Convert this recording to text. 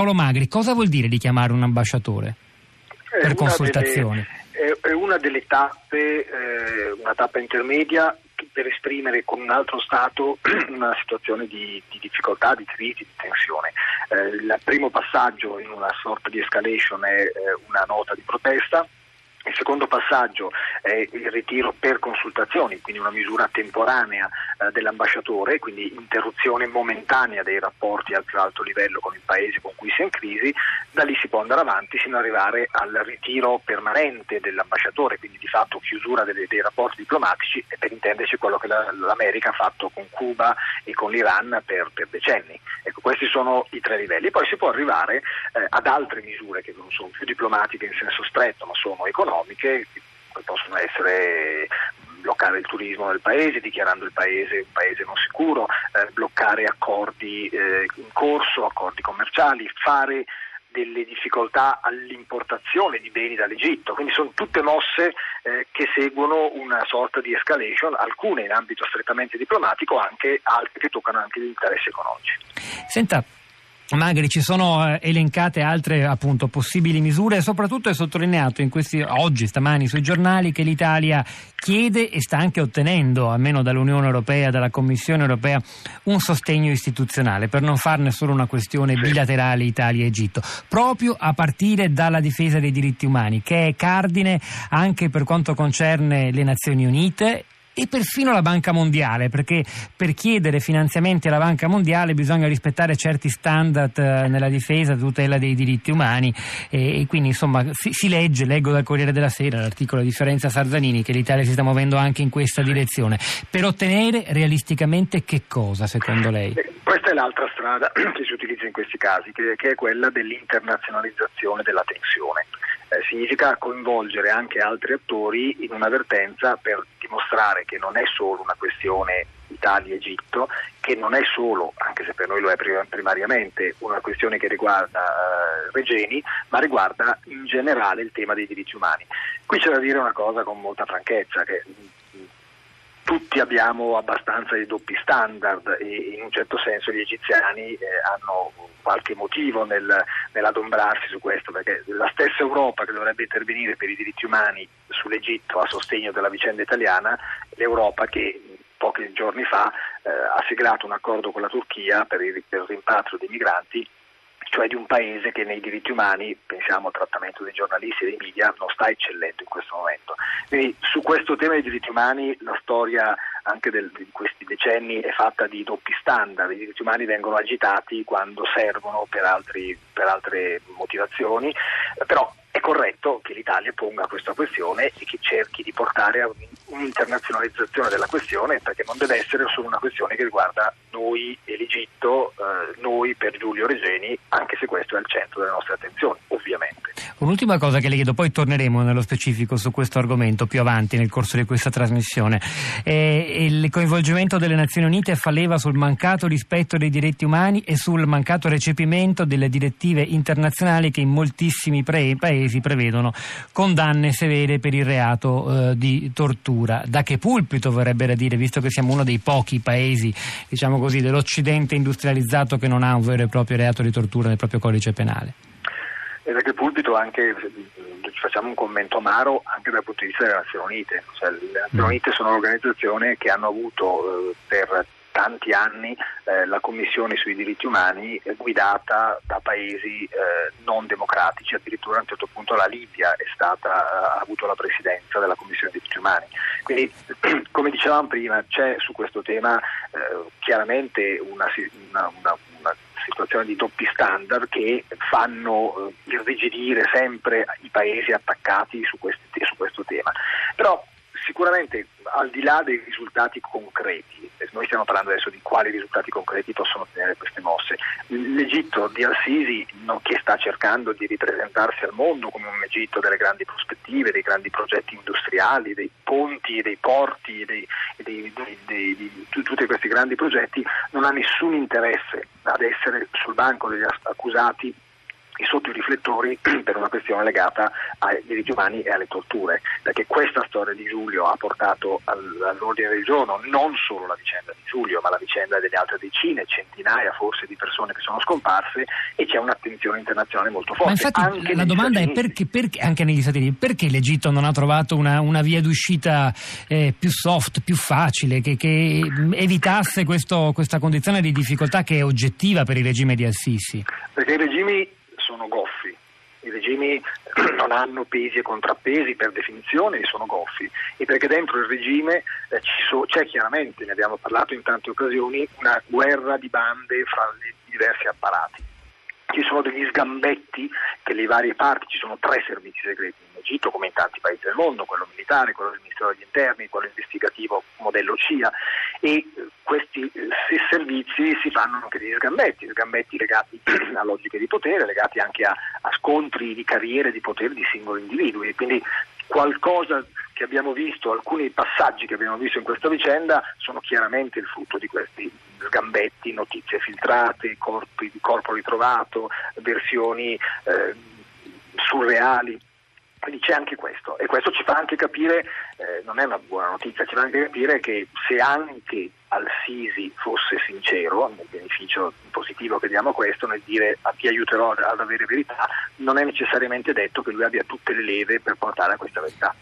Paolo Magri, cosa vuol dire di chiamare un ambasciatore per consultazioni? Delle, è una delle tappe, eh, una tappa intermedia per esprimere con un altro Stato una situazione di, di difficoltà, di crisi, di tensione. Eh, il primo passaggio in una sorta di escalation è eh, una nota di protesta il secondo passaggio è il ritiro per consultazioni, quindi una misura temporanea eh, dell'ambasciatore, quindi interruzione momentanea dei rapporti al più alto livello con il paese con cui si è in crisi, da lì si può andare avanti sino ad arrivare al ritiro permanente dell'ambasciatore, quindi di fatto chiusura dei, dei rapporti diplomatici e per intenderci quello che la, l'America ha fatto con Cuba e con l'Iran per, per, decenni. Ecco, questi sono i tre livelli. Poi si può arrivare eh, ad altre misure che non sono più diplomatiche in senso stretto, ma sono economiche che possono essere bloccare il turismo del paese, dichiarando il paese un paese non sicuro, eh, bloccare accordi eh, in corso, accordi commerciali, fare delle difficoltà all'importazione di beni dall'Egitto, quindi sono tutte mosse eh, che seguono una sorta di escalation, alcune in ambito strettamente diplomatico, anche altre che toccano anche gli interessi economici. Senta, Magri ci sono eh, elencate altre appunto, possibili misure? E soprattutto è sottolineato questi, oggi, stamani sui giornali che l'Italia chiede e sta anche ottenendo, almeno dall'Unione Europea, dalla Commissione Europea, un sostegno istituzionale per non farne solo una questione bilaterale Italia-Egitto, proprio a partire dalla difesa dei diritti umani che è cardine anche per quanto concerne le Nazioni Unite e perfino la Banca Mondiale, perché per chiedere finanziamenti alla Banca Mondiale bisogna rispettare certi standard eh, nella difesa, tutela dei diritti umani e, quindi insomma si, si, legge, leggo dal Corriere della Sera l'articolo di Fiorenza Sarzanini che l'Italia si sta muovendo anche in questa direzione. Per ottenere realisticamente che cosa secondo lei? Eh, questa è l'altra strada che si utilizza in questi casi, che, che è quella dell'internazionalizzazione della tensione. Eh, significa coinvolgere anche altri attori in un'avvertenza per dimostrare che non è solo una questione Italia-Egitto, che non è solo, anche se per noi lo è primariamente, una questione che riguarda uh, Regeni, ma riguarda in generale il tema dei diritti umani. Qui c'è da dire una cosa con molta franchezza, che tutti abbiamo abbastanza di doppi standard e in un certo senso gli egiziani eh, hanno qualche motivo nel, nell'adombrarsi su questo, perché la stessa Europa che dovrebbe intervenire per i diritti umani sull'Egitto a sostegno della vicenda italiana, l'Europa che pochi giorni fa eh, ha siglato un accordo con la Turchia per il, per il rimpatrio dei migranti cioè di un paese che nei diritti umani, pensiamo al trattamento dei giornalisti e dei media, non sta eccellendo in questo momento. Quindi su questo tema dei diritti umani la storia anche del, di questi decenni è fatta di doppi standard, i diritti umani vengono agitati quando servono per, altri, per altre motivazioni, però è corretto che l'Italia ponga questa questione e che cerchi di portare a un'internazionalizzazione della questione perché non deve essere solo una questione che riguarda noi e l'Egitto, eh, noi per Giulio Regeni, anche se questo è al centro delle nostre attenzioni, ovviamente. Un'ultima cosa che le chiedo, poi torneremo nello specifico su questo argomento più avanti nel corso di questa trasmissione. Eh, il coinvolgimento delle Nazioni Unite fa leva sul mancato rispetto dei diritti umani e sul mancato recepimento delle direttive internazionali che in moltissimi pre- paesi prevedono condanne severe per il reato eh, di tortura. Da che pulpito vorrebbe dire, visto che siamo uno dei pochi paesi, diciamo così, dell'Occidente industrializzato che non ha un vero e proprio reato di tortura nel proprio codice penale? E da che pulpito anche facciamo un commento amaro anche dal punto di vista delle Nazioni Unite. Cioè, le Nazioni mm. Unite sono un'organizzazione che hanno avuto eh, per tanti anni eh, la Commissione sui diritti umani eh, guidata da paesi eh, non democratici, addirittura a un certo punto la Libia stata, ha avuto la presidenza della Commissione dei diritti umani. Quindi, come dicevamo prima, c'è su questo tema eh, chiaramente una, una, una, una situazione di doppi standard che fanno eh, irrigidire sempre i paesi attaccati su, questi, su questo tema. Però sicuramente al di là dei risultati concreti, noi stiamo parlando adesso di quali risultati concreti possono ottenere queste mosse, l'Egitto di Al-Sisi che sta cercando di ripresentarsi al mondo come un Egitto delle grandi prospettive, dei grandi progetti industriali, dei ponti, dei porti, dei, dei, dei, di tutti questi grandi progetti, non ha nessun interesse ad essere sul banco degli accusati sotto i riflettori per una questione legata ai diritti umani e alle torture, perché questa storia di Giulio ha portato all'ordine del giorno non solo la vicenda di Giulio, ma la vicenda delle altre decine, centinaia forse di persone che sono scomparse e c'è un'attenzione internazionale molto forte. Ma infatti anche la domanda è perché, perché, anche negli Stati Uniti, perché l'Egitto non ha trovato una, una via d'uscita eh, più soft, più facile, che, che evitasse questo, questa condizione di difficoltà che è oggettiva per il regime di Al-Sisi? Perché i regimi regimi non hanno pesi e contrappesi per definizione e sono goffi. E perché dentro il regime eh, so, c'è chiaramente, ne abbiamo parlato in tante occasioni, una guerra di bande fra i diversi apparati ci sono degli sgambetti che le varie parti, ci sono tre servizi segreti in Egitto come in tanti paesi del mondo, quello militare, quello del Ministero degli Interni, quello investigativo modello CIA e eh, questi eh, servizi si fanno anche degli sgambetti, sgambetti legati a logiche di potere, legati anche a, a scontri di carriere di potere di singoli individui, quindi qualcosa che abbiamo visto, alcuni passaggi che abbiamo visto in questa vicenda sono chiaramente il frutto di questi sgambetti, notizie filtrate, corpi, corpo ritrovato, versioni eh, surreali. Quindi c'è anche questo e questo ci fa anche capire, eh, non è una buona notizia, ci fa anche capire che se anche Al-Sisi fosse sincero, nel beneficio positivo che diamo a questo, nel dire a ti aiuterò ad avere verità, non è necessariamente detto che lui abbia tutte le leve per portare a questa verità.